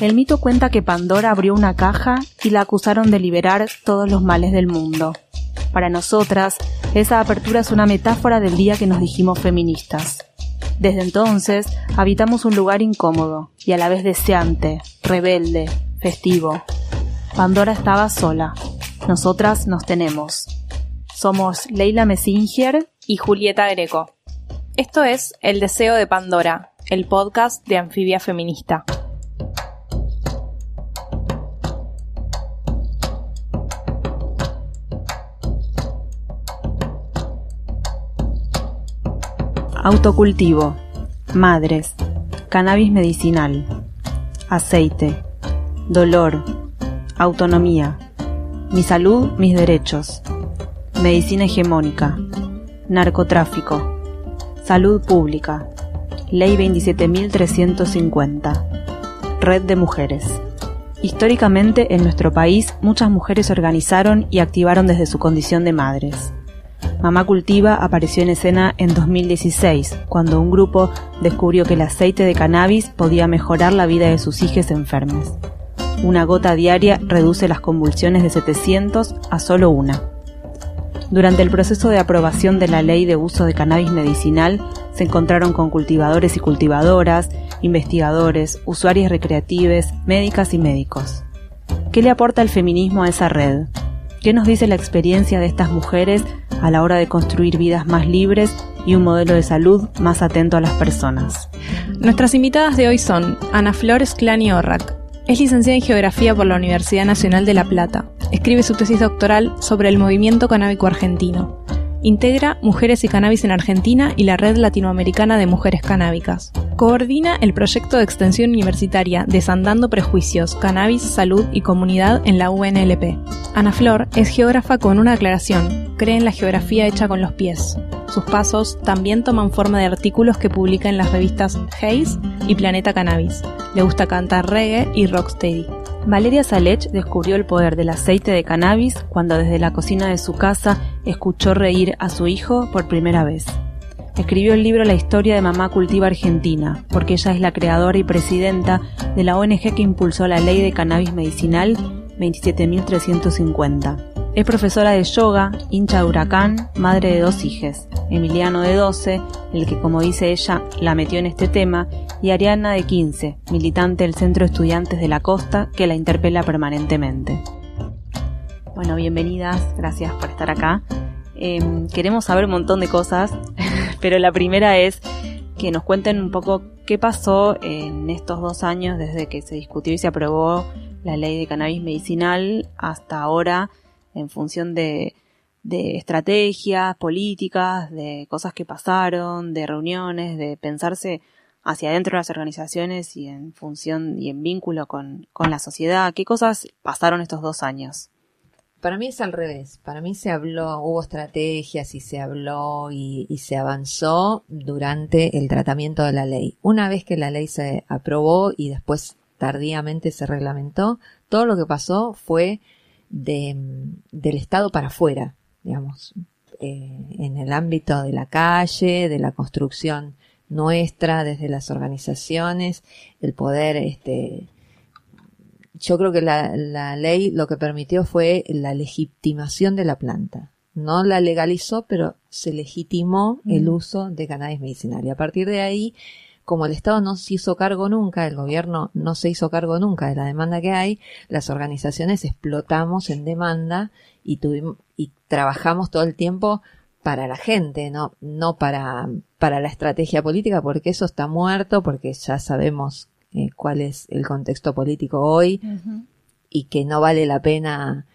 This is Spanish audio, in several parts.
El mito cuenta que Pandora abrió una caja y la acusaron de liberar todos los males del mundo. Para nosotras, esa apertura es una metáfora del día que nos dijimos feministas. Desde entonces, habitamos un lugar incómodo y a la vez deseante, rebelde, festivo. Pandora estaba sola. Nosotras nos tenemos. Somos Leila Messinger y Julieta Greco. Esto es El Deseo de Pandora, el podcast de Anfibia Feminista. Autocultivo. Madres. Cannabis medicinal. Aceite. Dolor. Autonomía. Mi salud, mis derechos. Medicina hegemónica. Narcotráfico. Salud pública. Ley 27.350. Red de mujeres. Históricamente en nuestro país muchas mujeres se organizaron y activaron desde su condición de madres. Mamá Cultiva apareció en escena en 2016, cuando un grupo descubrió que el aceite de cannabis podía mejorar la vida de sus hijas enfermas. Una gota diaria reduce las convulsiones de 700 a solo una. Durante el proceso de aprobación de la ley de uso de cannabis medicinal, se encontraron con cultivadores y cultivadoras, investigadores, usuarios recreativos, médicas y médicos. ¿Qué le aporta el feminismo a esa red? ¿Qué nos dice la experiencia de estas mujeres a la hora de construir vidas más libres y un modelo de salud más atento a las personas? Nuestras invitadas de hoy son Ana Flores Clani Orrac. Es licenciada en Geografía por la Universidad Nacional de La Plata. Escribe su tesis doctoral sobre el movimiento canábico argentino. Integra Mujeres y Cannabis en Argentina y la Red Latinoamericana de Mujeres Canábicas. Coordina el proyecto de extensión universitaria Desandando Prejuicios, Cannabis, Salud y Comunidad en la UNLP. Ana Flor es geógrafa con una aclaración, cree en la geografía hecha con los pies. Sus pasos también toman forma de artículos que publica en las revistas Haze y Planeta Cannabis. Le gusta cantar reggae y rocksteady. Valeria Salech descubrió el poder del aceite de cannabis cuando desde la cocina de su casa escuchó reír a su hijo por primera vez. Escribió el libro La historia de Mamá Cultiva Argentina, porque ella es la creadora y presidenta de la ONG que impulsó la ley de cannabis medicinal 27.350. Es profesora de yoga, hincha de huracán, madre de dos hijas, Emiliano de 12, el que como dice ella la metió en este tema, y Ariana de 15, militante del Centro de Estudiantes de la Costa, que la interpela permanentemente. Bueno, bienvenidas, gracias por estar acá. Em, queremos saber un montón de cosas, pero la primera es que nos cuenten un poco qué pasó en estos dos años desde que se discutió y se aprobó la ley de cannabis medicinal hasta ahora en función de, estrategias políticas, de cosas que pasaron, de reuniones, de pensarse hacia adentro de las organizaciones y en función y en vínculo con, con la sociedad. ¿Qué cosas pasaron estos dos años? Para mí es al revés. Para mí se habló, hubo estrategias y se habló y, se avanzó durante el tratamiento de la ley. Una vez que la ley se aprobó y después tardíamente se reglamentó, todo lo que pasó fue de, del Estado para afuera, digamos, eh, en el ámbito de la calle, de la construcción nuestra, desde las organizaciones, el poder, este, yo creo que la, la ley lo que permitió fue la legitimación de la planta. No la legalizó, pero se legitimó el uso de cannabis medicinal. Y a partir de ahí, como el Estado no se hizo cargo nunca, el gobierno no se hizo cargo nunca de la demanda que hay, las organizaciones explotamos en demanda y tuvimos, y trabajamos todo el tiempo para la gente, no, no para, para la estrategia política, porque eso está muerto, porque ya sabemos eh, cuál es el contexto político hoy y que no vale la pena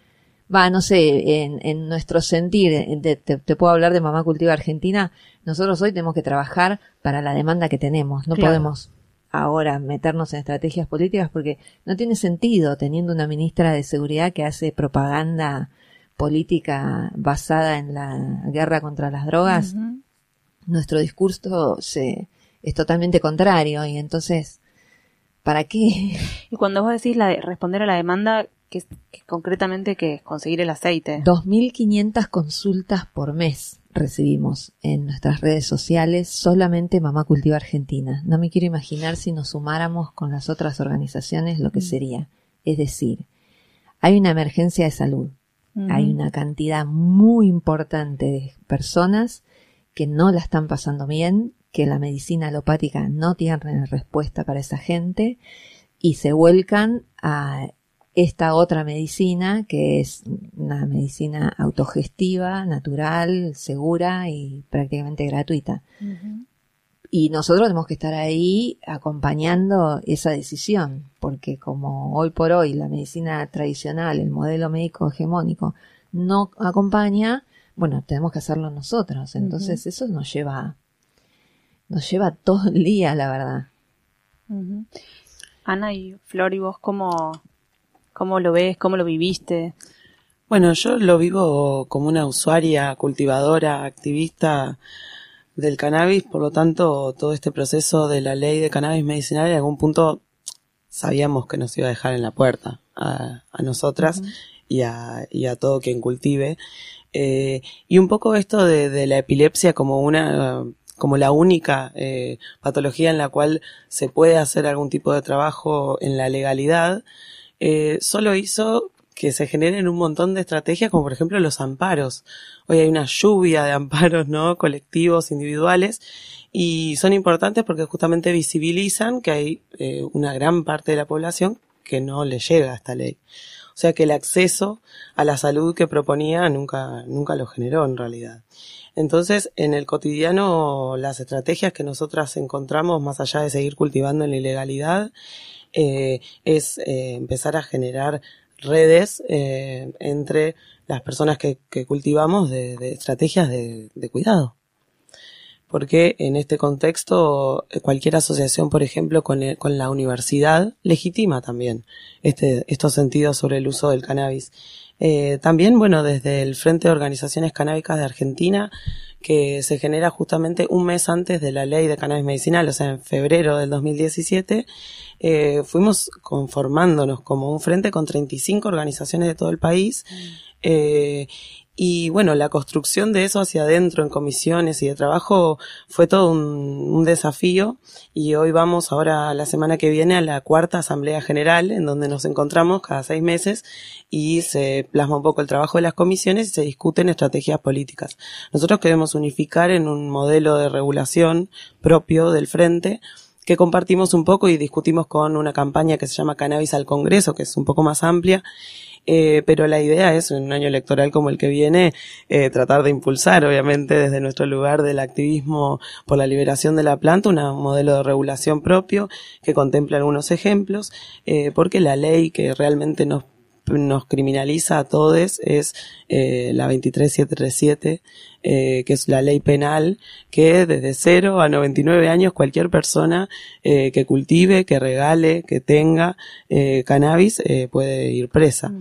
va, no sé, en, en nuestro sentir, te, puedo hablar de Mamá Cultiva Argentina, nosotros hoy tenemos que trabajar para la demanda que tenemos, no podemos ahora meternos en estrategias políticas porque no tiene sentido teniendo una ministra de Seguridad que hace propaganda política basada en la guerra contra las drogas. Nuestro discurso se, es totalmente contrario y entonces, ¿para qué? Y cuando vos decís la de responder a la demanda, que, concretamente que es conseguir el aceite. 2.500 consultas por mes. recibimos en nuestras redes sociales solamente Mamá Cultiva Argentina. No me quiero imaginar si nos sumáramos con las otras organizaciones lo que mm. sería. Es decir, hay una emergencia de salud. Hay una cantidad muy importante de personas que no la están pasando bien, que la medicina alopática no tiene respuesta para esa gente y se vuelcan a esta otra medicina que es una medicina autogestiva, natural, segura y prácticamente gratuita. Y nosotros tenemos que estar ahí acompañando esa decisión, porque como hoy por hoy la medicina tradicional, el modelo médico hegemónico, no acompaña, bueno, tenemos que hacerlo nosotros. Entonces eso nos lleva, nos lleva todo el día, la verdad. Ana y Flor, ¿y vos cómo, cómo lo ves? ¿Cómo lo viviste? Bueno, yo lo vivo como una usuaria, cultivadora, activista del cannabis, por lo tanto, todo este proceso de la ley de cannabis medicinal en algún punto sabíamos que nos iba a dejar en la puerta a, nosotras y, a, y a todo quien cultive. Eh, y un poco esto de, la epilepsia como una como la única eh, patología en la cual se puede hacer algún tipo de trabajo en la legalidad, eh, solo hizo que se generen un montón de estrategias, como por ejemplo los amparos. Hoy hay una lluvia de amparos, ¿no? Colectivos, individuales, y son importantes porque justamente visibilizan que hay una gran parte de la población que no le llega a esta ley. O sea que el acceso a la salud que proponía nunca, nunca lo generó en realidad. Entonces, en el cotidiano, las estrategias que nosotras encontramos, más allá de seguir cultivando la ilegalidad, eh, es eh, empezar a generar redes eh, entre las personas que, cultivamos de, estrategias de cuidado porque en este contexto cualquier asociación, por ejemplo, con, con la universidad, legitima también este, estos sentidos sobre el uso del cannabis. También, bueno, desde el Frente de Organizaciones Canábicas de Argentina, que se genera justamente un mes antes de la ley de cannabis medicinal, o sea, en febrero del 2017, eh, fuimos conformándonos como un frente con 35 organizaciones de todo el país. Mm. Eh, y bueno, la construcción de eso hacia adentro en comisiones y de trabajo fue todo un, desafío y hoy vamos ahora la semana que viene a la cuarta Asamblea General en donde nos encontramos cada seis meses y se plasma un poco el trabajo de las comisiones y se discuten estrategias políticas. Nosotros queremos unificar en un modelo de regulación propio del frente que compartimos un poco y discutimos con una campaña que se llama Cannabis al Congreso, que es un poco más amplia eh, pero la idea es, en un año electoral como el que viene, eh, tratar de impulsar, obviamente, desde nuestro lugar del activismo por la liberación de la planta, un modelo de regulación propio que contemple algunos ejemplos, eh, porque la ley que realmente nos nos criminaliza a todos es eh, la 23737, eh, que es la ley penal, que desde 0 a 99 años cualquier persona eh, que cultive, que regale, que tenga eh, cannabis eh, puede ir presa.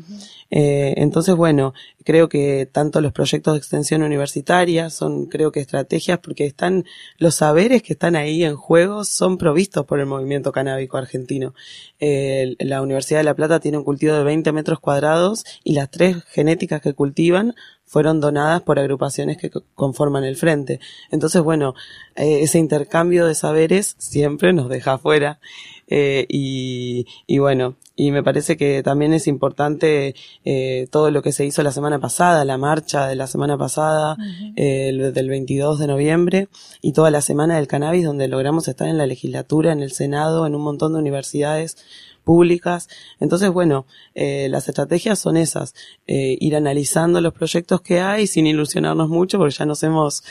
Eh, entonces, bueno, creo que tanto los proyectos de extensión universitaria son, creo que estrategias porque están, los saberes que están ahí en juego son provistos por el movimiento canábico argentino. La Universidad de La Plata tiene un cultivo de 20 metros cuadrados y las tres genéticas que cultivan fueron donadas por agrupaciones que conforman el frente. Entonces, bueno, eh, ese intercambio de saberes siempre nos deja afuera. Eh, y, y, bueno, y me parece que también es importante eh, todo lo que se hizo la semana pasada, la marcha de la semana pasada, eh, del 22 de noviembre, y toda la semana del cannabis, donde logramos estar en la legislatura, en el Senado, en un montón de universidades públicas. Entonces, bueno, eh, las estrategias son esas, eh, ir analizando los proyectos que hay sin ilusionarnos mucho, porque ya nos hemos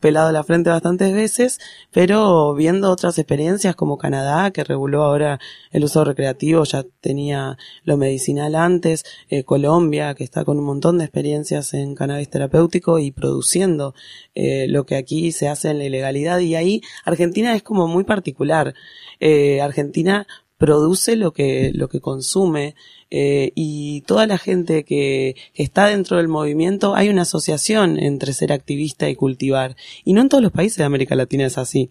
pelado la frente bastantes veces, pero viendo otras experiencias como Canadá, que reguló ahora el uso recreativo, ya tenía lo medicinal antes, eh, Colombia, que está con un montón de experiencias en cannabis terapéutico y produciendo lo que aquí se hace en la ilegalidad, y ahí Argentina es como muy particular. Argentina produce lo que, lo que consume eh, y toda la gente que, está dentro del movimiento, hay una asociación entre ser activista y cultivar. Y no en todos los países de América Latina es así.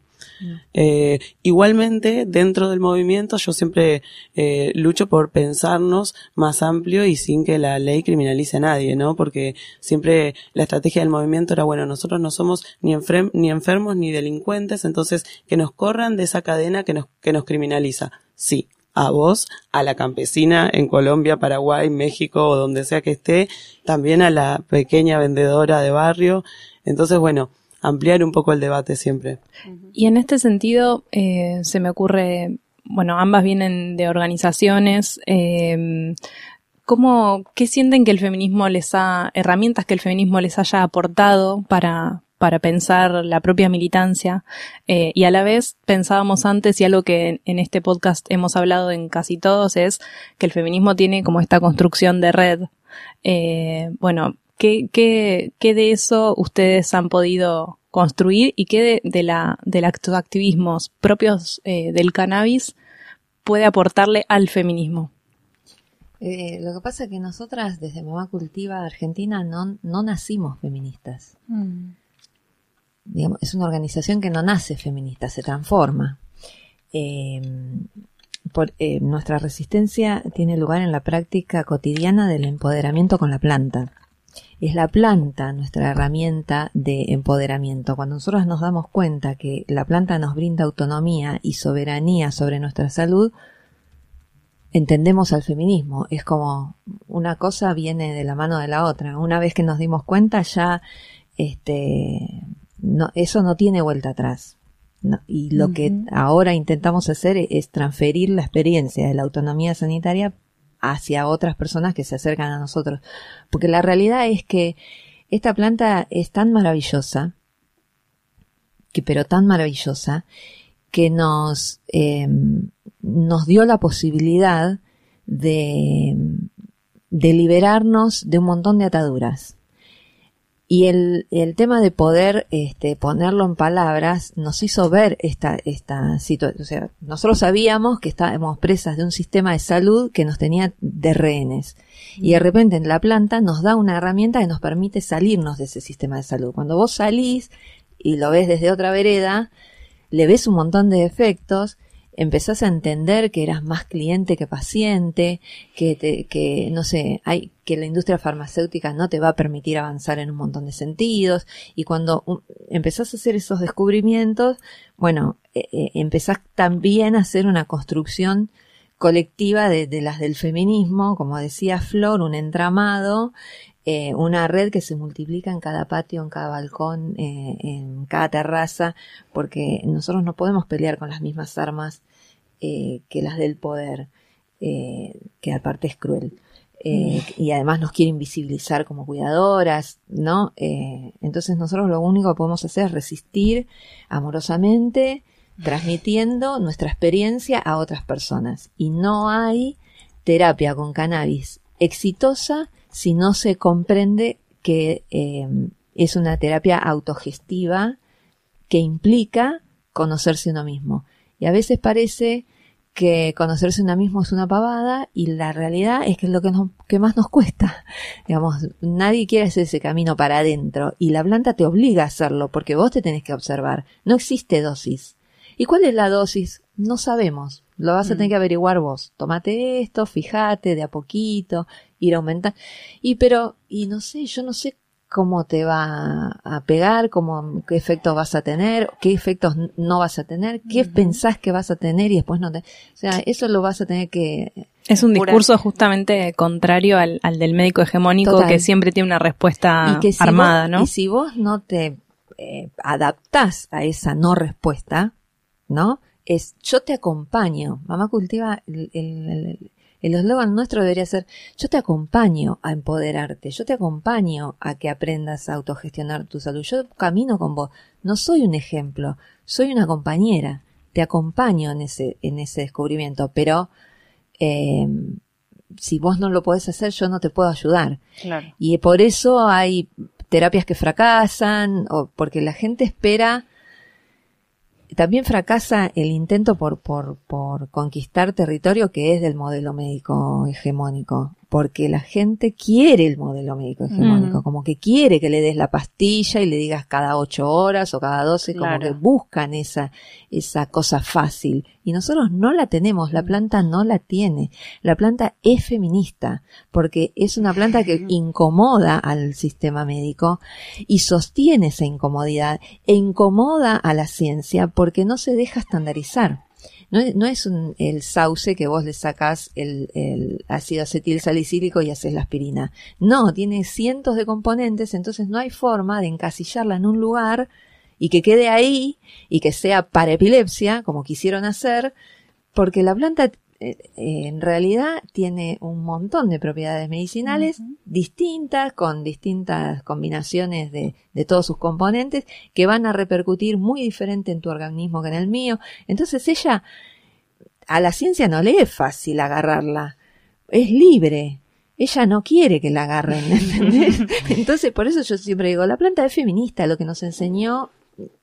Eh, igualmente, dentro del movimiento, yo siempre eh, lucho por pensarnos más amplio y sin que la ley criminalice a nadie, ¿no? Porque siempre la estrategia del movimiento era, bueno, nosotros no somos ni, ni enfermos ni delincuentes, entonces que nos corran de esa cadena que nos, que nos criminaliza. Sí, a vos, a la campesina en Colombia, Paraguay, México o donde sea que esté, también a la pequeña vendedora de barrio. Entonces, bueno, ampliar un poco el debate siempre. Y en este sentido, eh, se me ocurre, bueno, ambas vienen de organizaciones. Eh, ¿Cómo, qué sienten que el feminismo les ha, herramientas que el feminismo les haya aportado para, para pensar la propia militancia eh, y a la vez pensábamos antes y algo que en este podcast hemos hablado en casi todos es que el feminismo tiene como esta construcción de red. Eh, bueno, ¿qué, qué, ¿qué, de eso ustedes han podido construir y qué de, la, del activismos propios eh, del cannabis puede aportarle al feminismo? lo que pasa es que nosotras desde Mamá Cultiva Argentina no, no nacimos feministas. Mm es una organización que no nace feminista, se transforma. Eh, eh, nuestra resistencia tiene lugar en la práctica cotidiana del empoderamiento con la planta. Es la planta nuestra herramienta de empoderamiento. Cuando nosotros nos damos cuenta que la planta nos brinda autonomía y soberanía sobre nuestra salud, entendemos al feminismo. Es como una cosa viene de la mano de la otra. Una vez que nos dimos cuenta ya este, no, eso no tiene vuelta atrás. y lo que ahora intentamos hacer es transferir la experiencia de la autonomía sanitaria hacia otras personas que se acercan a nosotros. Porque la realidad es que esta planta es tan maravillosa, que pero tan maravillosa, que nos, em, nos dio la posibilidad de, de liberarnos de un montón de ataduras. Y el, el tema de poder este, ponerlo en palabras nos hizo ver esta, esta situación. O sea, nosotros sabíamos que estábamos presas de un sistema de salud que nos tenía de rehenes. Y de repente en la planta nos da una herramienta que nos permite salirnos de ese sistema de salud. Cuando vos salís y lo ves desde otra vereda, le ves un montón de efectos empezás a entender que eras más cliente que paciente, que, te, que no sé, hay, que la industria farmacéutica no te va a permitir avanzar en un montón de sentidos. Y cuando empezás a hacer esos descubrimientos, bueno, eh, eh, empezás también a hacer una construcción colectiva de, de, las del feminismo, como decía Flor, un entramado, eh, una red que se multiplica en cada patio, en cada balcón, eh, en cada terraza, porque nosotros no podemos pelear con las mismas armas eh, que las del poder, eh, que aparte es cruel. Eh, mm. y además nos quiere invisibilizar como cuidadoras, ¿no? entonces nosotros lo único que podemos hacer es resistir amorosamente, transmitiendo nuestra experiencia a otras personas. Y no hay terapia con cannabis exitosa si no se comprende que es una terapia autogestiva que implica conocerse uno mismo. Y a veces parece que conocerse uno mismo es una pavada y la realidad es que es lo que, nos, que más nos cuesta. Digamos, nadie quiere hacer ese camino para adentro y la planta te obliga a hacerlo porque vos te tenés que observar. No existe dosis. ¿Y cuál es la dosis? No sabemos. Lo vas a tener mm. que averiguar vos. Tómate esto, fíjate de a poquito, ir aumentando. Y pero, y no sé, yo no sé cómo te va a pegar, cómo, qué efectos vas a tener, qué efectos no vas a tener, qué pensás que vas a tener y después no te, o sea, eso lo vas a tener que es un discurso justamente contrario al, del médico hegemónico que siempre tiene una respuesta armada, ¿no? Y si vos no te eh, adaptás a esa no respuesta, ¿no? Es yo te acompaño. Mamá cultiva el, el eslogan nuestro debería ser, yo te acompaño a empoderarte, yo te acompaño a que aprendas a autogestionar tu salud, yo camino con vos, no soy un ejemplo, soy una compañera, te acompaño en ese, en ese descubrimiento, pero eh, si vos no lo podés hacer, yo no te puedo ayudar. Y por eso hay terapias que fracasan, o porque la gente espera también fracasa el intento por, por, por conquistar territorio que es del modelo médico hegemónico. Porque la gente quiere el modelo médico hegemónico, Mm. como que quiere que le des la pastilla y le digas cada ocho horas o cada doce, como que buscan esa, esa cosa fácil. Y nosotros no la tenemos, la planta no la tiene. La planta es feminista, porque es una planta que incomoda al sistema médico y sostiene esa incomodidad e incomoda a la ciencia porque no se deja estandarizar. No es, no es un- el sauce que vos le sacás el, el ácido acetil salicílico y haces la aspirina. No, tiene cientos de componentes, entonces no hay forma de encasillarla en un lugar y que quede ahí y que sea para epilepsia, como quisieron hacer, porque la planta en realidad tiene un montón de propiedades medicinales distintas, con distintas combinaciones de, de todos sus componentes, que van a repercutir muy diferente en tu organismo que en el mío. Entonces ella, a la ciencia no le es fácil agarrarla, es libre. Ella no quiere que la agarren, ¿entendés? Entonces, por eso yo siempre digo, la planta es feminista, lo que nos enseñó,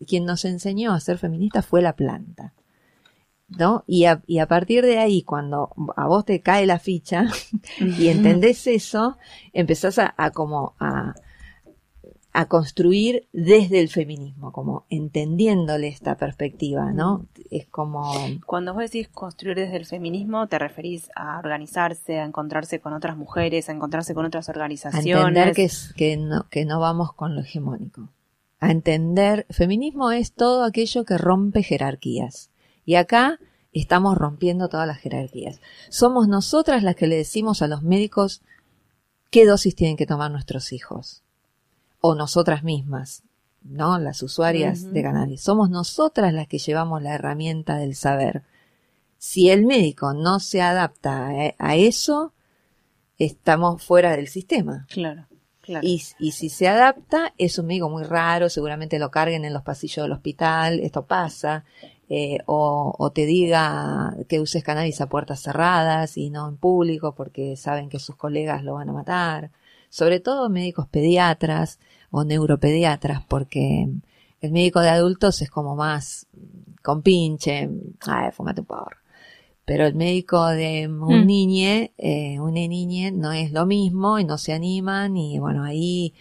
quien nos enseñó a ser feminista fue la planta. ¿No? Y a, y a partir de ahí, cuando a vos te cae la ficha y entendés eso, empezás a, a como a, a construir desde el feminismo, como entendiéndole esta perspectiva, ¿no? Es como Cuando vos decís construir desde el feminismo, te referís a organizarse, a encontrarse con otras mujeres, a encontrarse con otras a organizaciones. entender que, es, que, no, que no vamos con lo hegemónico. A entender, feminismo es todo aquello que rompe jerarquías. Y acá estamos rompiendo todas las jerarquías. Somos nosotras las que le decimos a los médicos qué dosis tienen que tomar nuestros hijos. O nosotras mismas, ¿no? Las usuarias de cannabis. Somos nosotras las que llevamos la herramienta del saber. Si el médico no se adapta a, a eso, estamos fuera del sistema. Claro, claro. Y, y si se adapta, es un médico muy raro, seguramente lo carguen en los pasillos del hospital, esto pasa, eh, o, o te diga que uses cannabis a puertas cerradas y no en público porque saben que sus colegas lo van a matar. Sobre todo médicos pediatras o neuropediatras, porque el médico de adultos es como más con pinche, ay, fumate un porro. Pero el médico de un Mm. niñe, eh, una niñe, no es lo mismo y no se animan y bueno, ahí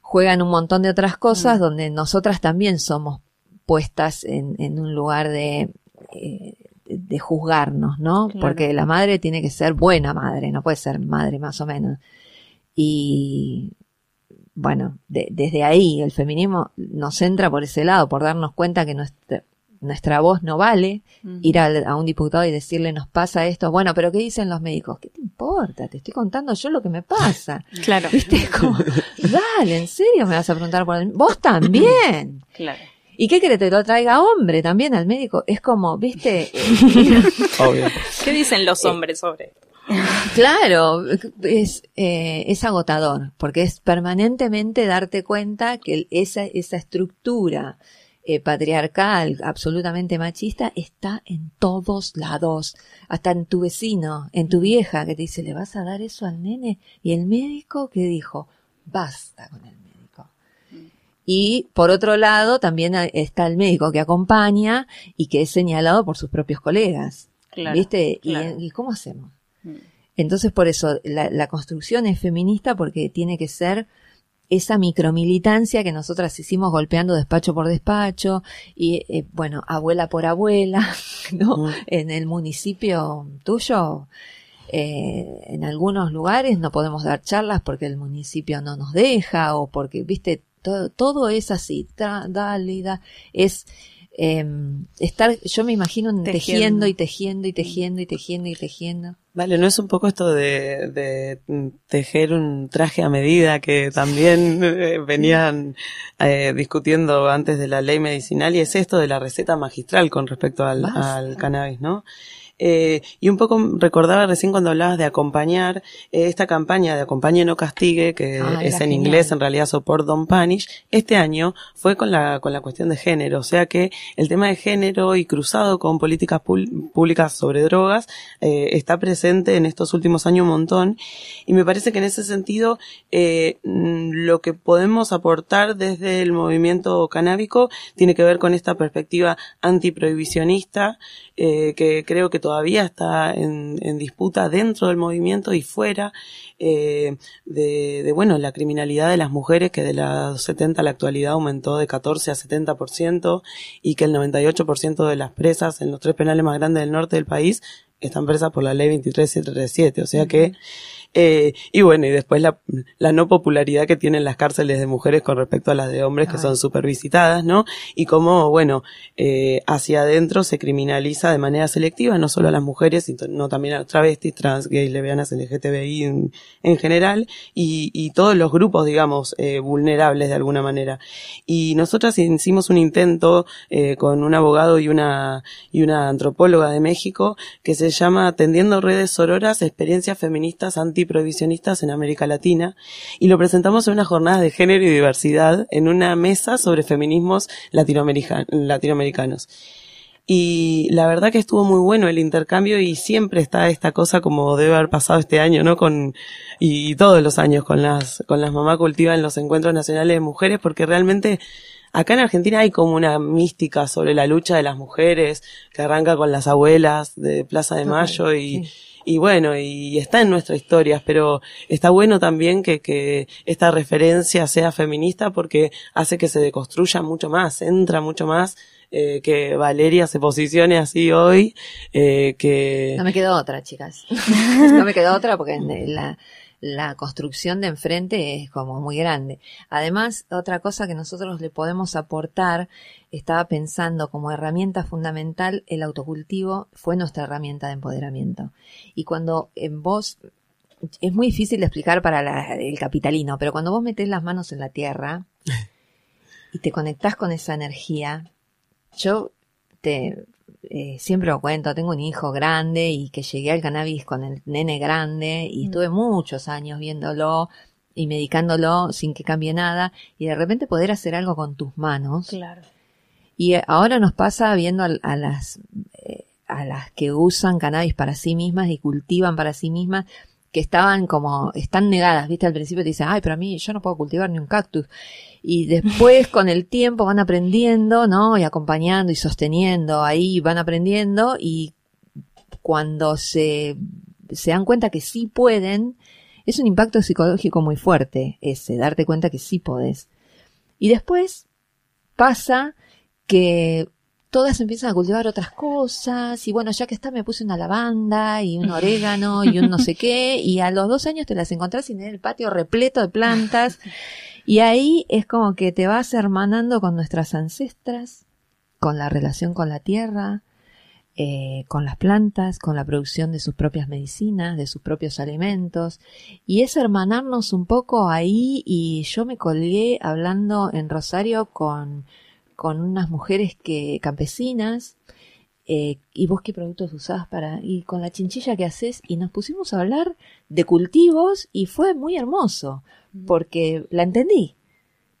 juegan un montón de otras cosas Mm. donde nosotras también somos puestas en, en un lugar de, eh, de juzgarnos, ¿no? Claro. Porque la madre tiene que ser buena madre, no puede ser madre más o menos. Y bueno, de- desde ahí el feminismo nos entra por ese lado, por darnos cuenta que nuestra, nuestra voz no vale, ir a, un diputado y decirle nos pasa esto, bueno, pero ¿qué dicen los médicos? ¿Qué te importa? Te estoy contando yo lo que me pasa. Claro. ¿Viste? Como, dale, ¿en serio me vas a preguntar por el... Vos también. Claro. ¿Y qué querés? Te lo traiga hombre también al médico. Es como, ¿viste? Obvio. ¿Qué dicen los hombres sobre esto? Claro, es, eh, es agotador, porque es permanentemente darte cuenta que esa, esa estructura eh, patriarcal, absolutamente machista, está en todos lados, hasta en tu vecino, en tu vieja, que te dice, ¿le vas a dar eso al nene? Y el médico que dijo, basta con el. Y por otro lado, también está el médico que acompaña y que es señalado por sus propios colegas. Claro, ¿Viste? Y- claro. ¿Y, cómo hacemos? Mm. Entonces, por eso, la, la construcción es feminista porque tiene que ser esa micromilitancia que nosotras hicimos golpeando despacho por despacho y, eh, bueno, abuela por abuela, ¿no? Mm. En el municipio tuyo, eh, en algunos lugares no podemos dar charlas porque el municipio no nos deja o porque, viste, todo, todo es así, da, dale, da, es eh, estar, yo me imagino Tejiendo. tejiendo y tejiendo y tejiendo y tejiendo y tejiendo. Vale, ¿no es un poco esto de, de mm, tejer un traje a medida que también eh, venían eh, discutiendo antes de la ley medicinal y es esto de la receta magistral con respecto al, al cannabis, ¿no? Eh, y un poco recordaba recién cuando hablabas de acompañar eh, esta campaña de Acompañe no castigue, que Ah, es en genial. inglés, en realidad Support Don't Punish, este año fue con la, con la cuestión de género, o sea que el tema de género y cruzado con políticas públicas sobre drogas eh, está presente en estos últimos años un montón y me parece que en ese sentido eh, mm, lo que podemos aportar desde el movimiento canábico tiene que ver con esta perspectiva antiprohibicionista eh, que creo que todavía está en, disputa dentro del movimiento y fuera eh, de, bueno, la criminalidad de las mujeres que de los 70 a la actualidad aumentó de 14 a 70% y que el 98% de las presas en los tres penales más grandes del norte del país están presas por la ley 23737, o sea que eh, y bueno, y después la, la, no popularidad que tienen las cárceles de mujeres con respecto a las de hombres que son súper visitadas, ¿no? Y cómo, bueno, eh, hacia adentro se criminaliza de manera selectiva, no solo a las mujeres, sino también a los travestis, trans, gays, lesbianas, LGTBI en, en general, y, y, todos los grupos, digamos, eh, vulnerables de alguna manera. Y nosotras hicimos un intento eh, con un abogado y una, y una antropóloga de México que se llama Atendiendo Redes Sororas, Experiencias Feministas Anti prohibicionistas en América Latina y lo presentamos en una jornada de género y diversidad en una mesa sobre feminismos latinoamericanos. Y la verdad que estuvo muy bueno el intercambio y siempre está esta cosa como debe haber pasado este año, ¿no? Con, y, todos los años con las, con las mamás cultivas en los encuentros nacionales de mujeres porque realmente acá en Argentina hay como una mística sobre la lucha de las mujeres que arranca con las abuelas de Plaza de Mayo y, y bueno, y está en nuestras historias, pero está bueno también que, que esta referencia sea feminista porque hace que se deconstruya mucho más, entra mucho más eh, que Valeria se posicione así hoy, eh, que... No me quedó otra, chicas. no me quedó otra porque la, la construcción de enfrente es como muy grande. Además, otra cosa que nosotros le podemos aportar, estaba pensando como herramienta fundamental, el autocultivo fue nuestra herramienta de empoderamiento. Y cuando en vos, es muy difícil de explicar para el capitalino, pero cuando vos metés las manos en la tierra y te conectás con esa energía, yo te, eh, siempre lo cuento, tengo un hijo grande y que llegué al cannabis con el nene grande y mm. estuve muchos años viéndolo y medicándolo sin que cambie nada y de repente poder hacer algo con tus manos. Claro. Y eh, ahora nos pasa viendo a, las eh, a las que usan cannabis para sí mismas y cultivan para sí mismas que estaban como, están negadas, viste, al principio te dicen, ay, pero a mí yo no puedo cultivar ni un cactus. Y después con el tiempo van aprendiendo, ¿no? Y acompañando y sosteniendo, ahí van aprendiendo y cuando se, se dan cuenta que sí pueden, es un impacto psicológico muy fuerte ese, darte cuenta que sí podés. Y después pasa que todas empiezan a cultivar otras cosas y bueno, ya que está me puse una lavanda y un orégano y un no sé qué y a los dos años te las encontrás en el patio repleto de plantas. Y ahí es como que te vas hermanando con nuestras ancestras, con la relación con la tierra, eh, con las plantas, con la producción de sus propias medicinas, de sus propios alimentos, y es hermanarnos un poco ahí y yo me colgué hablando en Rosario con con unas mujeres que campesinas eh, y vos qué productos usás para y con la chinchilla que haces y nos pusimos a hablar de cultivos y fue muy hermoso porque la entendí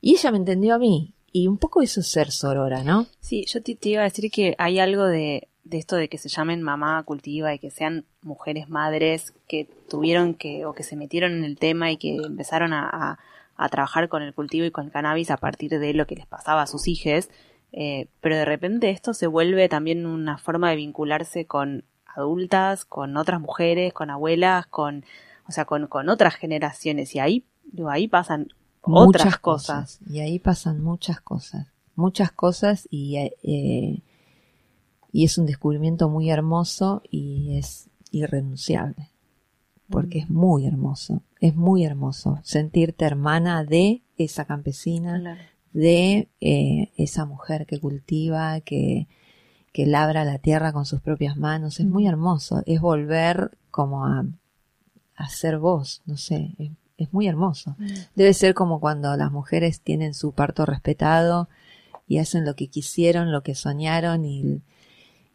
y ella me entendió a mí y un poco eso es ser sorora, ¿no? Sí, yo te, iba a decir que hay algo de, de esto de que se llamen mamá cultiva y que sean mujeres madres que tuvieron que o que se metieron en el tema y que empezaron a a trabajar con el cultivo y con el cannabis a partir de lo que les pasaba a sus hijos, eh, pero de repente esto se vuelve también una forma de vincularse con adultas, con otras mujeres, con abuelas, con, o sea, con, con otras generaciones. Y ahí, ahí pasan otras cosas. Y ahí pasan muchas cosas, muchas cosas y, eh, y es un descubrimiento muy hermoso y es irrenunciable porque es muy hermoso, es muy hermoso sentirte hermana de esa campesina, de eh, esa mujer que cultiva, que, que labra la tierra con sus propias manos, es muy hermoso, es volver como a, a ser vos, no sé, es, es muy hermoso. Debe ser como cuando las mujeres tienen su parto respetado y hacen lo que quisieron, lo que soñaron y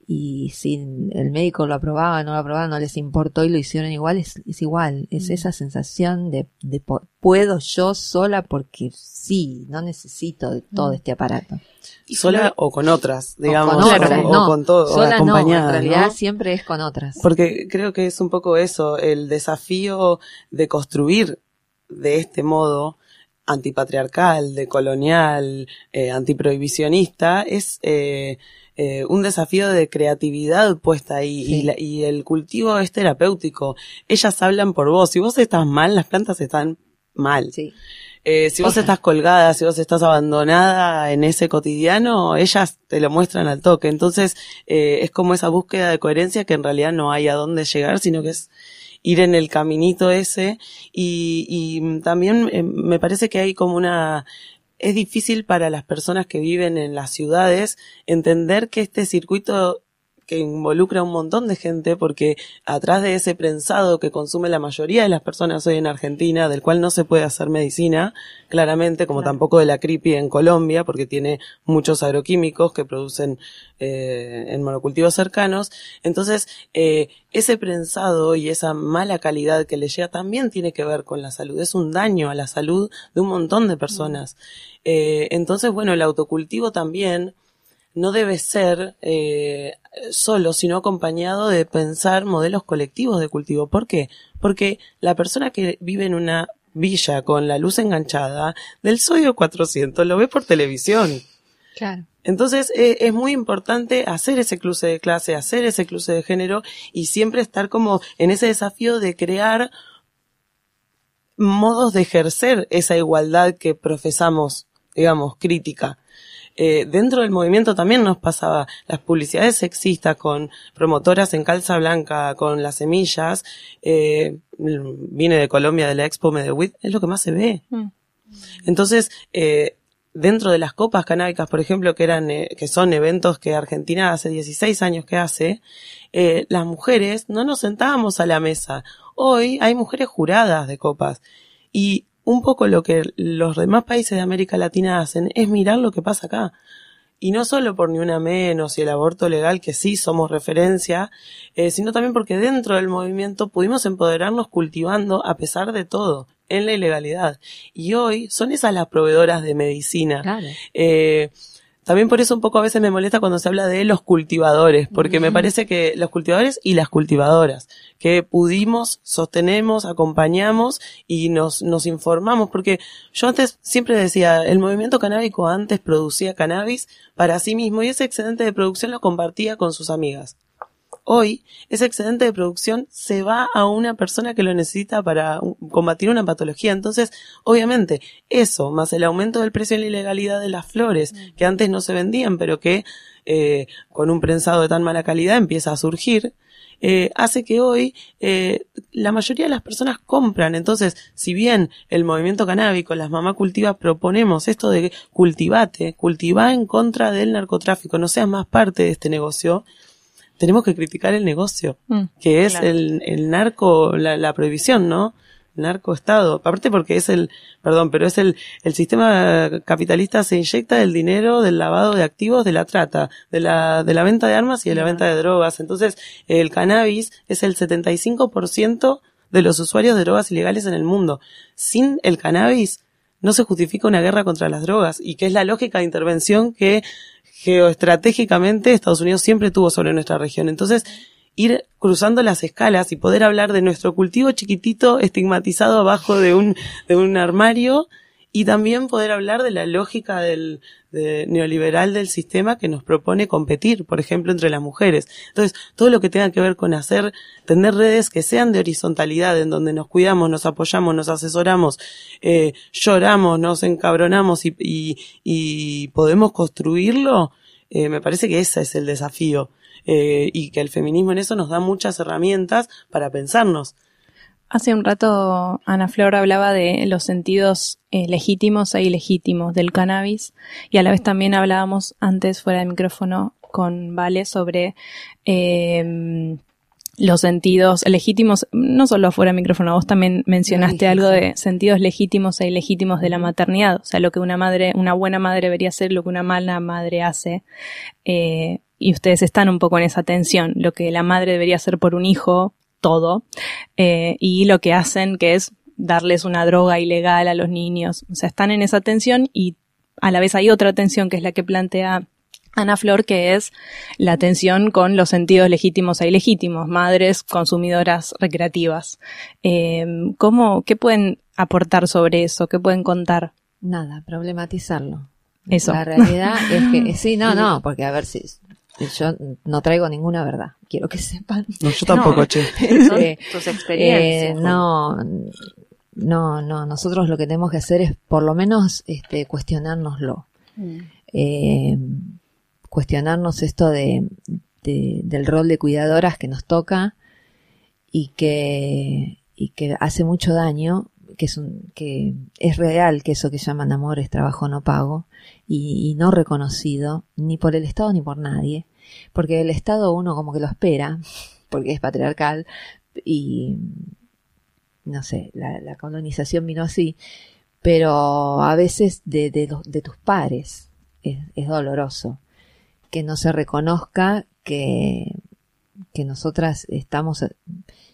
y si el médico lo aprobaba, no lo aprobaba, no les importó y lo hicieron igual, es, igual, es mm. esa sensación de, de, puedo yo sola porque sí, no necesito de todo mm. este aparato. Y sola o con otras, digamos, o con, otras, o, con todo, sola acompañada. en realidad siempre es con otras. Porque creo que es un poco eso, el desafío de construir de este modo antipatriarcal, de colonial, eh, antiprohibicionista, es eh, eh, un desafío de creatividad puesta ahí y, la- y el cultivo es terapéutico. Ellas hablan por vos. Si vos estás mal, las plantas están mal. Sí. Eh, si vos estás colgada, si vos estás abandonada en ese cotidiano, ellas te lo muestran al toque. Entonces, eh, es como esa búsqueda de coherencia que en realidad no hay a dónde llegar, sino que es ir en el caminito ese. Y, y también eh, me parece que hay como una, es difícil para las personas que viven en las ciudades entender que este circuito que involucra a un montón de gente porque atrás de ese prensado que consume la mayoría de las personas hoy en Argentina, del cual no se puede hacer medicina, claramente, como tampoco de la creepy en Colombia, porque tiene muchos agroquímicos que producen eh, en monocultivos cercanos. Entonces, eh, ese prensado y esa mala calidad que le llega también tiene que ver con la salud. Es un daño a la salud de un montón de personas. Eh, entonces, bueno, el autocultivo también no debe ser eh, solo, sino acompañado de pensar modelos colectivos de cultivo. ¿Por qué? Porque la persona que vive en una villa con la luz enganchada del sodio 400 lo ve por televisión. Claro. Entonces eh, es muy importante hacer ese cruce de clase, hacer ese cruce de género y siempre estar como en ese desafío de crear modos de ejercer esa igualdad que profesamos, digamos, crítica. Eh, dentro del movimiento también nos pasaba las publicidades sexistas con promotoras en calza blanca, con las semillas. Eh, vine de Colombia de la Expo Medellín, es lo que más se ve. Mm. Entonces, eh, dentro de las copas canábicas, por ejemplo, que eran, eh, que son eventos que Argentina hace 16 años que hace, eh, las mujeres no nos sentábamos a la mesa. Hoy hay mujeres juradas de copas. Y un poco lo que los demás países de América Latina hacen es mirar lo que pasa acá. Y no solo por ni una menos y el aborto legal, que sí somos referencia, eh, sino también porque dentro del movimiento pudimos empoderarnos cultivando a pesar de todo, en la ilegalidad. Y hoy son esas las proveedoras de medicina. Claro. Eh, también por eso un poco a veces me molesta cuando se habla de los cultivadores, porque me parece que los cultivadores y las cultivadoras, que pudimos, sostenemos, acompañamos y nos, nos informamos, porque yo antes siempre decía, el movimiento canábico antes producía cannabis para sí mismo y ese excedente de producción lo compartía con sus amigas. Hoy, ese excedente de producción se va a una persona que lo necesita para combatir una patología. Entonces, obviamente, eso, más el aumento del precio en la ilegalidad de las flores, que antes no se vendían, pero que eh, con un prensado de tan mala calidad empieza a surgir, eh, hace que hoy eh, la mayoría de las personas compran. Entonces, si bien el movimiento canábico, las mamá cultivas, proponemos esto de cultivate, cultivá en contra del narcotráfico, no seas más parte de este negocio, tenemos que criticar el negocio, Mm. que es Claro. el, el narco, la, la prohibición, ¿no? Narcoestado. Aparte porque es el, perdón, pero es el, el sistema capitalista se inyecta el dinero del lavado de activos, de la trata, de la, de la venta de armas y de la venta de drogas. Entonces, el cannabis es el 75% de los usuarios de drogas ilegales en el mundo. Sin el cannabis, no se justifica una guerra contra las drogas y que es la lógica de intervención que geoestratégicamente Estados Unidos siempre tuvo sobre nuestra región. Entonces, ir cruzando las escalas y poder hablar de nuestro cultivo chiquitito estigmatizado abajo de un, de un armario y también poder hablar de la lógica del de neoliberal del sistema que nos propone competir, por ejemplo, entre las mujeres. Entonces, todo lo que tenga que ver con hacer, tener redes que sean de horizontalidad, en donde nos cuidamos, nos apoyamos, nos asesoramos, eh, lloramos, nos encabronamos y, y, y podemos construirlo, eh, me parece que ese es el desafío. Eh, y que el feminismo en eso nos da muchas herramientas para pensarnos. Hace un rato Ana Flor hablaba de los sentidos eh, legítimos e ilegítimos del cannabis y a la vez también hablábamos antes fuera de micrófono con Vale sobre eh, los sentidos legítimos, no solo fuera de micrófono, vos también mencionaste algo de sentidos legítimos e ilegítimos de la maternidad, o sea, lo que una madre, una buena madre debería hacer, lo que una mala madre hace, eh, y ustedes están un poco en esa tensión, lo que la madre debería hacer por un hijo, todo, eh, y lo que hacen que es darles una droga ilegal a los niños. O sea, están en esa tensión y a la vez hay otra tensión que es la que plantea Ana Flor, que es la tensión con los sentidos legítimos e ilegítimos, madres consumidoras recreativas. Eh, ¿cómo, ¿Qué pueden aportar sobre eso? ¿Qué pueden contar? Nada, problematizarlo. Eso. La realidad es que, sí, no, no, porque a ver si Yo no traigo ninguna verdad, quiero que sepan. No, yo tampoco, No. che. Son Eh, tus Eh, experiencias. no, no, no, nosotros lo que tenemos que hacer es por lo menos este, cuestionárnoslo. Mm. Eh, cuestionarnos esto de, de- del rol de cuidadoras que nos toca y que, y que hace mucho daño, que es, un, que es real que eso que llaman amor es trabajo no pago y, no reconocido ni por el Estado ni por nadie, porque el Estado uno como que lo espera, porque es patriarcal y no sé, la, colonización vino así, pero a veces de, de, de tus pares es, es doloroso que no se reconozca que, que nosotras estamos...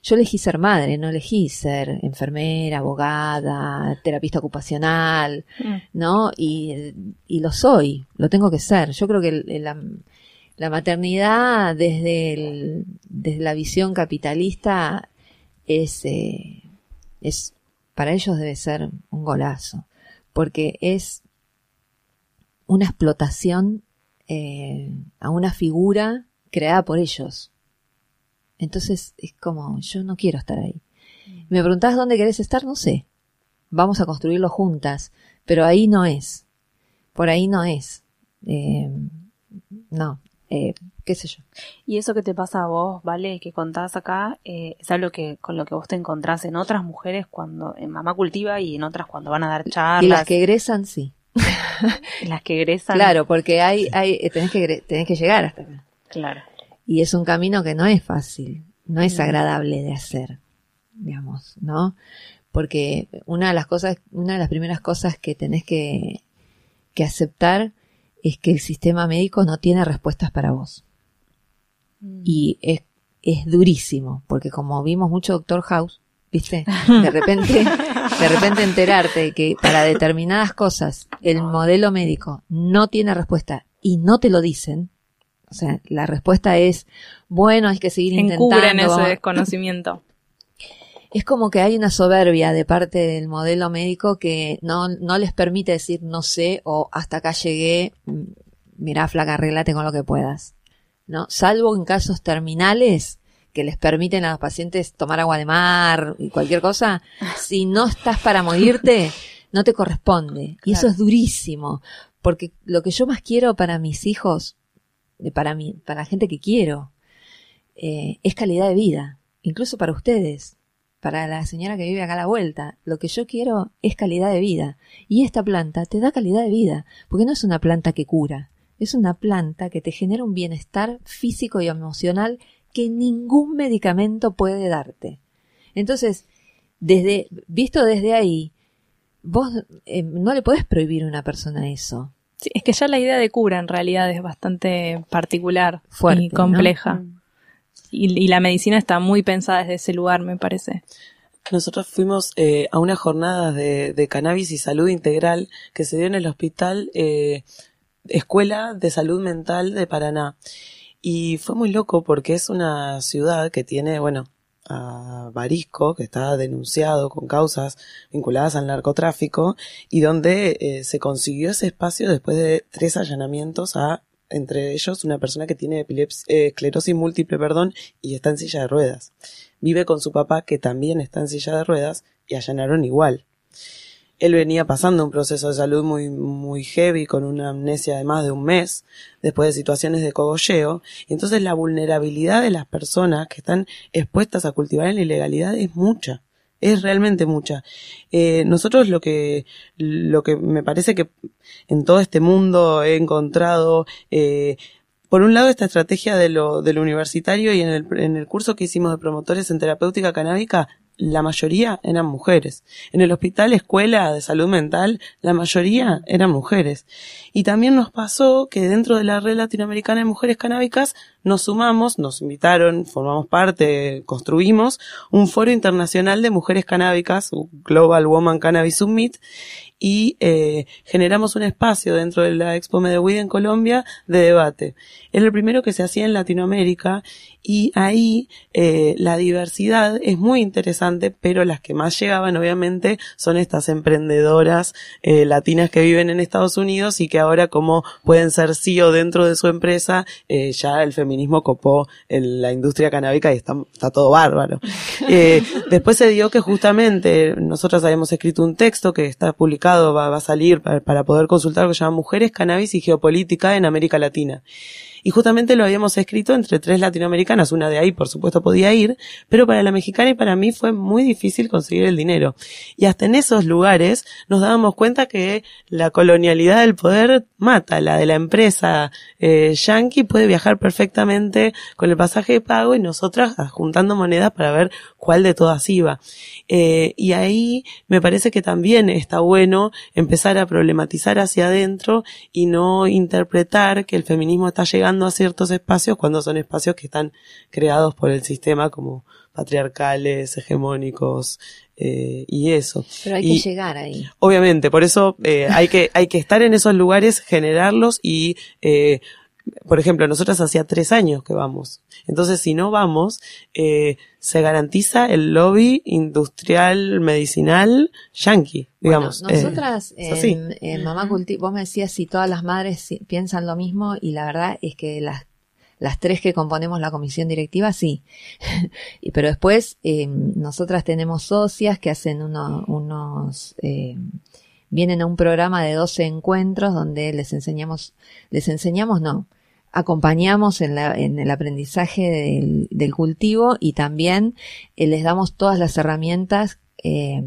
Yo elegí ser madre, no elegí ser enfermera, abogada, terapista ocupacional, Mm. ¿no? Y, y lo soy, lo tengo que ser. Yo creo que el- la, la maternidad desde, el- desde la visión capitalista es, eh, es, para ellos debe ser un golazo, porque es una explotación eh, a una figura creada por ellos. Entonces es como, yo no quiero estar ahí. Me preguntás dónde querés estar, no sé. Vamos a construirlo juntas, pero ahí no es. Por ahí no es. Eh, no, eh, qué sé yo. Y eso que te pasa a vos, ¿vale? Que contás acá, eh, es algo que con lo que vos te encontrás en otras mujeres cuando en Mamá Cultiva y en otras cuando van a dar charlas. Y las que egresan, sí. las que egresan. Claro, porque hay, hay, eh, tenés que, tenés que llegar hasta acá. Claro. Y es un camino que no es fácil, no es agradable de hacer, digamos, ¿no? Porque una de las cosas, una de las primeras cosas que tenés que, que aceptar es que el sistema médico no tiene respuestas para vos. Mm. Y es, es durísimo, porque como vimos mucho Doctor House, ¿viste? De repente, de repente enterarte que para determinadas cosas el modelo médico no tiene respuesta y no te lo dicen. O sea, la respuesta es, bueno, hay que seguir Encubren intentando. ese vamos- desconocimiento. es como que hay una soberbia de parte del modelo médico que no, no les permite decir no sé o hasta acá llegué, mirá flaca, arreglate con lo que puedas. ¿No? Salvo en casos terminales que les permiten a los pacientes tomar agua de mar y cualquier cosa, si no estás para morirte, no te corresponde. Y eso es durísimo, porque lo que yo más quiero para mis hijos, para mí, para la gente que quiero, eh, es calidad de vida, incluso para ustedes para la señora que vive acá a la vuelta. Lo que yo quiero es calidad de vida. Y esta planta te da calidad de vida, porque no es una planta que cura, es una planta que te genera un bienestar físico y emocional que ningún medicamento puede darte. Entonces, desde, visto desde ahí, vos eh, no le podés prohibir a una persona eso. Sí, es que ya la idea de cura en realidad es bastante particular Fuerte, y compleja. Mm. Y, y la medicina está muy pensada desde ese lugar, me parece. Nosotros fuimos eh, a unas jornadas de, de cannabis y salud integral que se dio en el hospital eh, Escuela de Salud Mental de Paraná. Y fue muy loco porque es una ciudad que tiene, bueno, a Barisco, que está denunciado con causas vinculadas al narcotráfico, y donde eh, se consiguió ese espacio después de tres allanamientos a, entre ellos, una persona que tiene epileps- eh, esclerosis múltiple, perdón, y está en silla de ruedas. Vive con su papá, que también está en silla de ruedas, y allanaron igual. Él venía pasando un proceso de salud muy, muy heavy, con una amnesia de más de un mes, después de situaciones de cogolleo. Y entonces la vulnerabilidad de las personas que están expuestas a cultivar en la ilegalidad es mucha. Es realmente mucha. Eh, nosotros lo que, lo que me parece que en todo este mundo he encontrado, eh, por un lado esta estrategia de lo, de lo universitario y en el, en el curso que hicimos de promotores en terapéutica canábica, la mayoría eran mujeres. En el hospital escuela de salud mental, la mayoría eran mujeres. Y también nos pasó que dentro de la red latinoamericana de mujeres canábicas nos sumamos, nos invitaron, formamos parte, construimos un foro internacional de mujeres canábicas, Global Woman Cannabis Summit, y eh, generamos un espacio dentro de la Expo Medellín en Colombia de debate. Era el primero que se hacía en Latinoamérica y ahí eh, la diversidad es muy interesante, pero las que más llegaban obviamente son estas emprendedoras eh, latinas que viven en Estados Unidos y que ahora como pueden ser CEO dentro de su empresa, eh, ya el feminismo copó en la industria canábica y está, está todo bárbaro. Después se dio que justamente nosotras habíamos escrito un texto que está publicado, va, va a salir para, para poder consultar, que se llama Mujeres, Cannabis y Geopolítica en América Latina y justamente lo habíamos escrito entre tres latinoamericanas, una de ahí por supuesto podía ir, pero para la mexicana y para mí fue muy difícil conseguir el dinero. Y hasta en esos lugares nos dábamos cuenta que la colonialidad del poder mata, la de la empresa eh, yankee puede viajar perfectamente con el pasaje de pago y nosotras juntando monedas para ver cuál de todas iba. Eh, y ahí me parece que también está bueno empezar a problematizar hacia adentro y no interpretar que el feminismo está llegando a ciertos espacios cuando son espacios que están creados por el sistema como patriarcales, hegemónicos, eh, y eso. Pero hay Y- que llegar ahí. Obviamente, por eso eh, hay que hay que estar en esos lugares, generarlos y, eh, por ejemplo, nosotras hacía tres años que vamos. Entonces, si no vamos, eh, se garantiza el lobby industrial medicinal yankee, digamos. Bueno, Eh, nosotras en, en Mamá Culti, vos me decías si todas las madres piensan lo mismo y la verdad es que las las tres que componemos la comisión directiva, sí. y, pero después, eh, nosotras tenemos socias que hacen uno- unos, eh, vienen a un programa de 12 encuentros donde les enseñamos, les enseñamos, no, acompañamos en, la, en el aprendizaje del, cultivo y también eh, les damos todas las herramientas eh,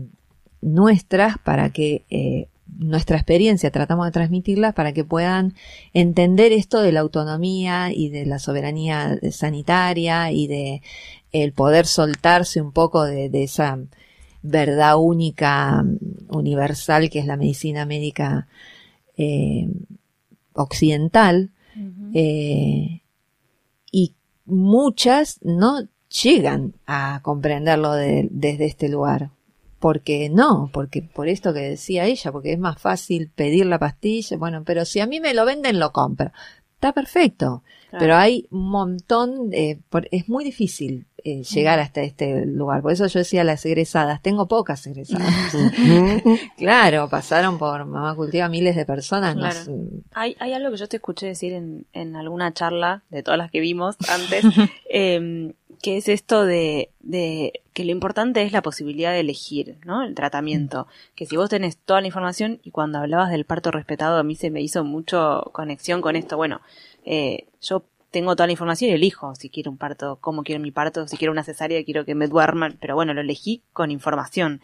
nuestras para que eh, nuestra experiencia tratamos de transmitirlas para que puedan entender esto de la autonomía y de la soberanía sanitaria y de el poder soltarse un poco de, esa verdad única universal que es la medicina médica eh, y muchas no llegan a comprenderlo de- desde este lugar. Porque no, porque por esto que decía ella, porque es más fácil pedir la pastilla, bueno, pero si a mí me lo venden, lo compro. Está perfecto, Claro. pero hay un montón, eh, por- es muy difícil eh, llegar hasta este lugar. Por eso yo decía las egresadas, tengo pocas egresadas. Claro, pasaron por Mamá Cultiva miles de personas. Claro. Hay, hay algo que yo te escuché decir en, en alguna charla de todas las que vimos antes, em, que es esto de, de que lo importante es la posibilidad de elegir, ¿no? El tratamiento. Que si vos tenés toda la información y cuando hablabas del parto respetado a mí se me hizo mucho conexión con esto. Bueno, eh, yo tengo toda la información y elijo si quiero un parto, cómo quiero mi parto, si quiero una cesárea, quiero que me duerman, pero bueno, lo elegí con información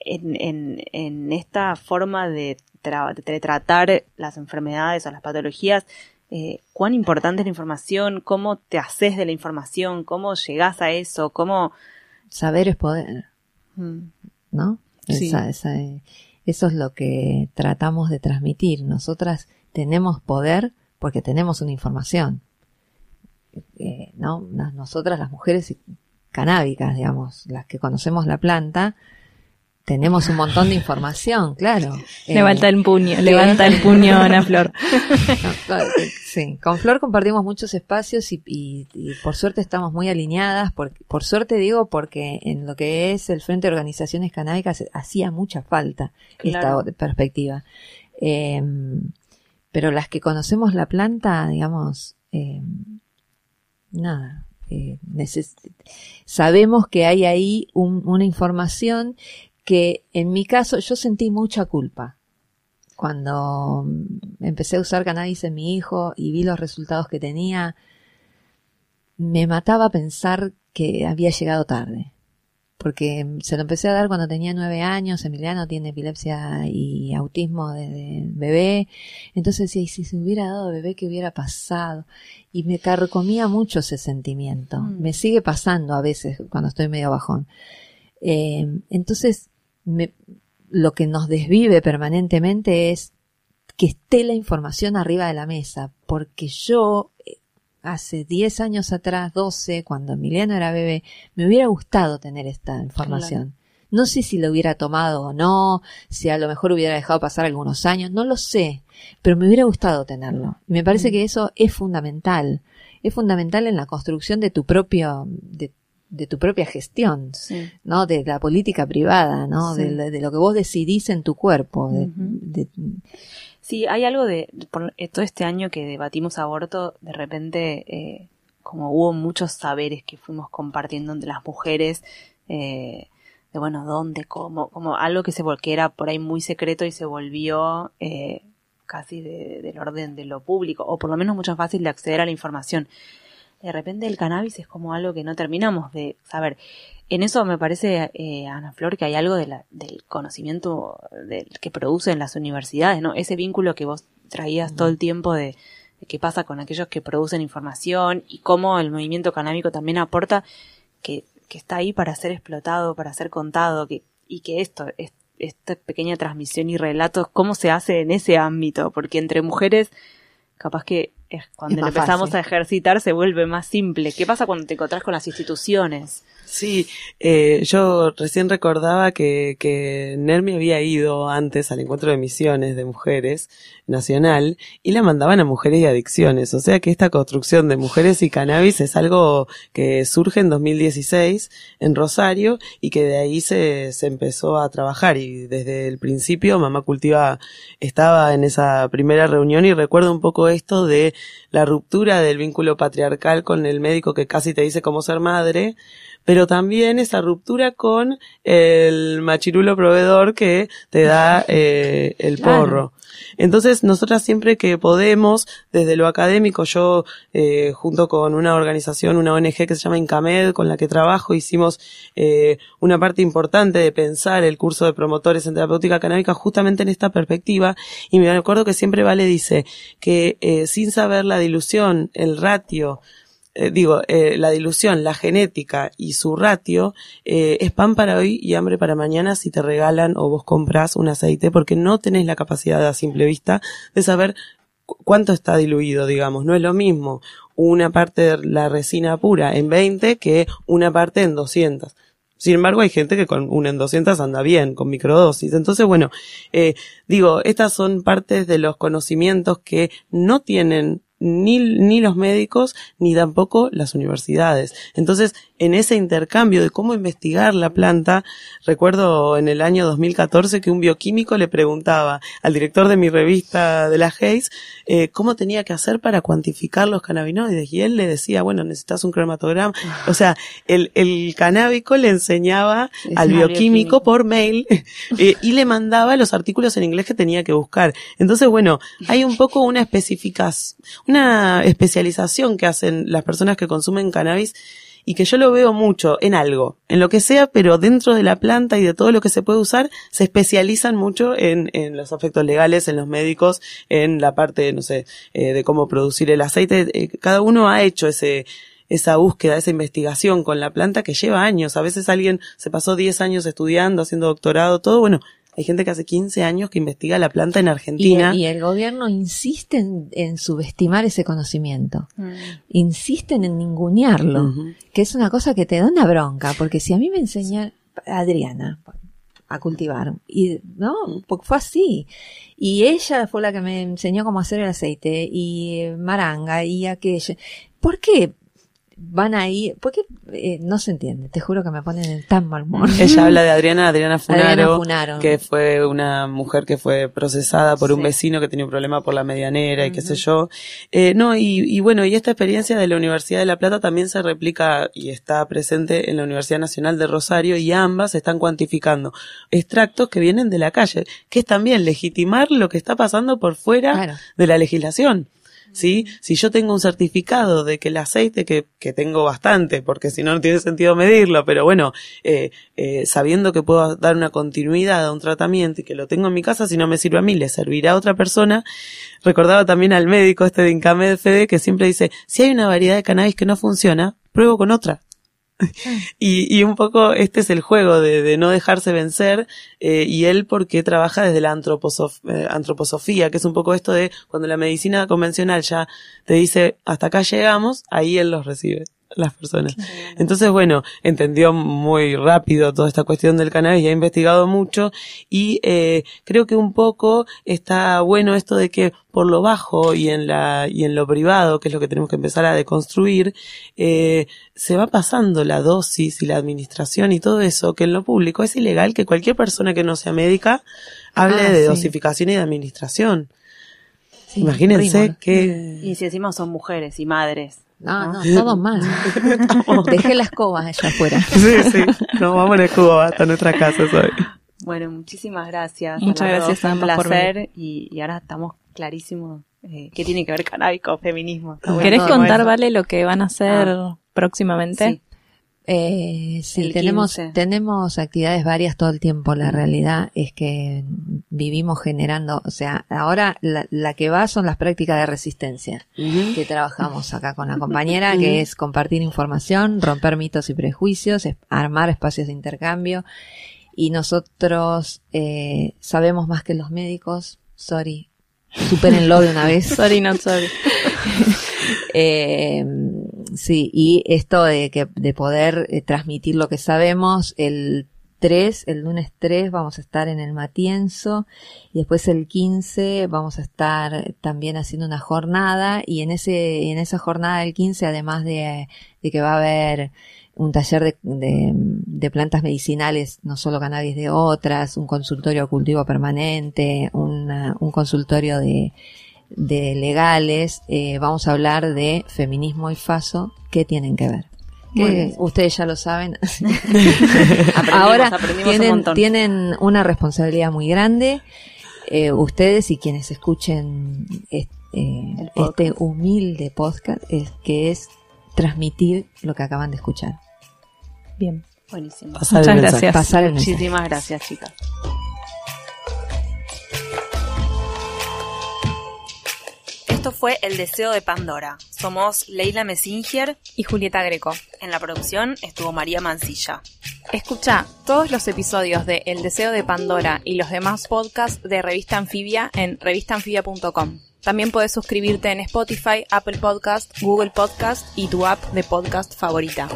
en, en, en esta forma de, tra- de tratar las enfermedades o las patologías, eh, cuán importante es la información, cómo te haces de la información, cómo llegás a eso, cómo... saber es poder. Mm, ¿no? Sí. Esa- esa, eso es lo que tratamos de transmitir. Nosotras tenemos poder porque tenemos una información. Eh, ¿no? Nosotras, las mujeres canábicas, digamos, las que conocemos la planta, tenemos un montón de información, claro. Eh, Levanta el puño, levanta el puño, Ana Flor. no, claro, eh, sí, con Flor compartimos muchos espacios y, y- y por suerte estamos muy alineadas. Por, por suerte digo porque en lo que es el Frente de Organizaciones Canábicas hacía mucha falta Claro. esta perspectiva. Eh, pero las que conocemos la planta, digamos, eh, nada. eh, sabemos que hay ahí un- una información que en mi caso yo sentí mucha culpa cuando empecé a usar cannabis en mi hijo y vi los resultados que tenía, me mataba pensar que había llegado tarde. Porque se lo empecé a dar cuando tenía nueve años, Emiliano tiene epilepsia y autismo desde bebé, entonces decía, y si se hubiera dado bebé, ¿qué hubiera pasado? Y me carcomía mucho ese sentimiento. Mm. Me sigue pasando a veces cuando estoy medio bajón. Eh, entonces, me, lo que nos desvive permanentemente es que esté la información arriba de la mesa, porque yo, eh, hace 10 años atrás, 12, cuando Emiliano era bebé, me hubiera gustado tener esta información. No sé si lo hubiera tomado o no, si a lo mejor hubiera dejado pasar algunos años, no lo sé, pero me hubiera gustado tenerlo. Y me parece que eso es fundamental. Es fundamental en la construcción de tu propio, de, de tu propia gestión, ¿no? De la política privada, ¿no? De, lo que vos decidís en tu cuerpo. de, sí, hay algo de, por todo este año que debatimos aborto, de repente, eh, como hubo muchos saberes que fuimos compartiendo entre las mujeres, eh, de bueno, dónde, cómo, como algo que se que era por ahí muy secreto y se volvió eh, casi del orden de lo público, o por lo menos mucho más fácil de acceder a la información. De repente el cannabis es como algo que no terminamos de saber. En eso me parece, eh, Ana Flor, que hay algo de la, del conocimiento del, que producen las universidades, ¿no? Ese vínculo que vos traías todo el tiempo de, de qué pasa con aquellos que producen información y cómo el movimiento canábico también aporta que que está ahí para ser explotado, para ser contado, que, y que esto, esta pequeña transmisión y relatos, cómo se hace en ese ámbito, porque entre mujeres, capaz que cuando empezamos a ejercitar se vuelve más simple. ¿Qué pasa cuando te encontrás con las instituciones? Sí, eh, yo recién recordaba que, que Nermi había ido antes al encuentro de misiones de mujeres nacional y la mandaban a mujeres y adicciones. O sea que esta construcción de mujeres y cannabis es algo que surge en 2016 en Rosario y que de ahí se, se empezó a trabajar y desde el principio Mamá Cultiva estaba en esa primera reunión y recuerdo un poco esto de la ruptura del vínculo patriarcal con el médico que casi te dice cómo ser madre pero también esa ruptura con el machirulo proveedor que te da eh, el porro. Entonces, nosotras siempre que podemos, desde lo académico, yo eh, junto con una organización, una ONG que se llama Incamed, con la que trabajo, hicimos eh, una parte importante de pensar el curso de promotores en terapéutica canábica justamente en esta perspectiva. Y me acuerdo que siempre Vale dice que eh, sin saber la dilución, el ratio, eh, digo, eh, la dilución, la genética y su ratio eh, es pan para hoy y hambre para mañana si te regalan o vos compras un aceite porque no tenés la capacidad a simple vista de saber cuánto está diluido, digamos. No es lo mismo una parte de la resina pura en 20 que una parte en 200. Sin embargo, hay gente que con una en 200 anda bien, con microdosis. Entonces, bueno, eh, digo, estas son partes de los conocimientos que no tienen ni, ni los médicos ni tampoco las universidades. Entonces, en ese intercambio de cómo investigar la planta, recuerdo en el año 2014 que un bioquímico le preguntaba al director de mi revista de la Hayes eh, cómo tenía que hacer para cuantificar los cannabinoides y él le decía, bueno, necesitas un cromatograma. O sea, el, el canábico le enseñaba al bioquímico, por mail eh, y le mandaba los artículos en inglés que tenía que buscar. Entonces, bueno, hay un poco una especificación, una especialización que hacen las personas que consumen cannabis y que yo lo veo mucho en algo, en lo que sea, pero dentro de la planta y de todo lo que se puede usar, se especializan mucho en, en los efectos legales, en los médicos, en la parte, no sé, eh, de cómo producir el aceite. Eh, cada uno ha hecho ese, esa búsqueda, esa investigación con la planta que lleva años. A veces alguien se pasó 10 años estudiando, haciendo doctorado, todo, bueno, hay gente que hace 15 años que investiga la planta en Argentina. Y, el gobierno insiste en, subestimar ese conocimiento. Mm. Insisten en ningunearlo. Que es una cosa que te da una bronca. Porque si a mí me enseña Adriana a cultivar, y no, porque fue así. Y ella fue la que me enseñó cómo hacer el aceite, y maranga, y aquello. ¿Por qué van ahí, porque eh, no se entiende, te juro que me ponen en tan mal humor. Ella habla de Adriana, Adriana Funaro, que fue una mujer que fue procesada por un vecino que tenía un problema por la medianera y qué sé yo. Eh, no, y, y, bueno, y esta experiencia de la Universidad de La Plata también se replica y está presente en la Universidad Nacional de Rosario y ambas están cuantificando extractos que vienen de la calle, que es también legitimar lo que está pasando por fuera de la legislación. ¿Sí? Si yo tengo un certificado de que el aceite, que, que tengo bastante, porque si no, no tiene sentido medirlo, pero bueno, eh, eh, sabiendo que puedo dar una continuidad a un tratamiento y que lo tengo en mi casa, si no me sirve a mí, le servirá a otra persona. Recordaba también al médico este de Incamed Fede que siempre dice, si hay una variedad de cannabis que no funciona, pruebo con otra. y, y un poco este es el juego de, de no dejarse vencer eh, y él porque trabaja desde la antroposof- eh, antroposofía, que es un poco esto de cuando la medicina convencional ya te dice hasta acá llegamos, ahí él los recibe las personas. Entonces, bueno, entendió muy rápido toda esta cuestión del cannabis y ha investigado mucho y eh, creo que un poco está bueno esto de que por lo bajo y en la y en lo privado, que es lo que tenemos que empezar a deconstruir, eh, se va pasando la dosis y la administración y todo eso, que en lo público es ilegal que cualquier persona que no sea médica hable Ah, de sí. dosificación y de administración. Sí, Imagínense que Y si encima son mujeres y madres. No, no, todo mal. Dejé la escoba allá afuera. sí, sí, nos vamos en escudo hasta nuestra casa hoy. Bueno, muchísimas gracias. Muchas a las gracias dos, a un placer y, y ahora estamos clarísimos eh, qué tiene que ver cannabis con feminismo. Bueno ¿Querés contar, eso. Vale, lo que van a hacer Ah. próximamente? Sí. Eh, sí, El tenemos, 15. tenemos actividades varias todo el tiempo. La realidad es que vivimos generando, o sea, ahora la, la que va son las prácticas de resistencia que trabajamos acá con la compañera, que es compartir información, romper mitos y prejuicios, es- armar espacios de intercambio. Y nosotros eh, sabemos más que los médicos. Sorry, supérenlo de una vez. Sorry, not sorry. Eh, sí, y esto de que de poder eh, transmitir lo que sabemos, el 3, el lunes 3 vamos a estar en el Matienzo y después el 15 vamos a estar también haciendo una jornada y en ese en esa jornada del 15 además de, de que va a haber un taller de, de, de plantas medicinales, no solo cannabis de otras, un consultorio cultivo permanente, una- un consultorio de, de legales, eh, vamos a hablar de feminismo y faso, ¿qué tienen que ver? Que ustedes ya lo saben. Aprendimos, Ahora aprendimos un tienen, montón. tienen una responsabilidad muy grande, eh, ustedes y quienes escuchen es- eh, este humilde podcast, es que es transmitir lo que acaban de escuchar. Bien. Buenísimo. Pasar Muchas gracias. Pasar. Muchísimas gracias, chicas. Esto fue El Deseo de Pandora. Somos Leila Messinger Y Julieta Greco. En la producción estuvo María Mancilla. Escucha todos los episodios de El Deseo de Pandora y los demás podcasts de Revista Anfibia en revistaanfibia.com. También puedes suscribirte en Spotify, Apple Podcast, Google Podcast y tu app de podcast favorita.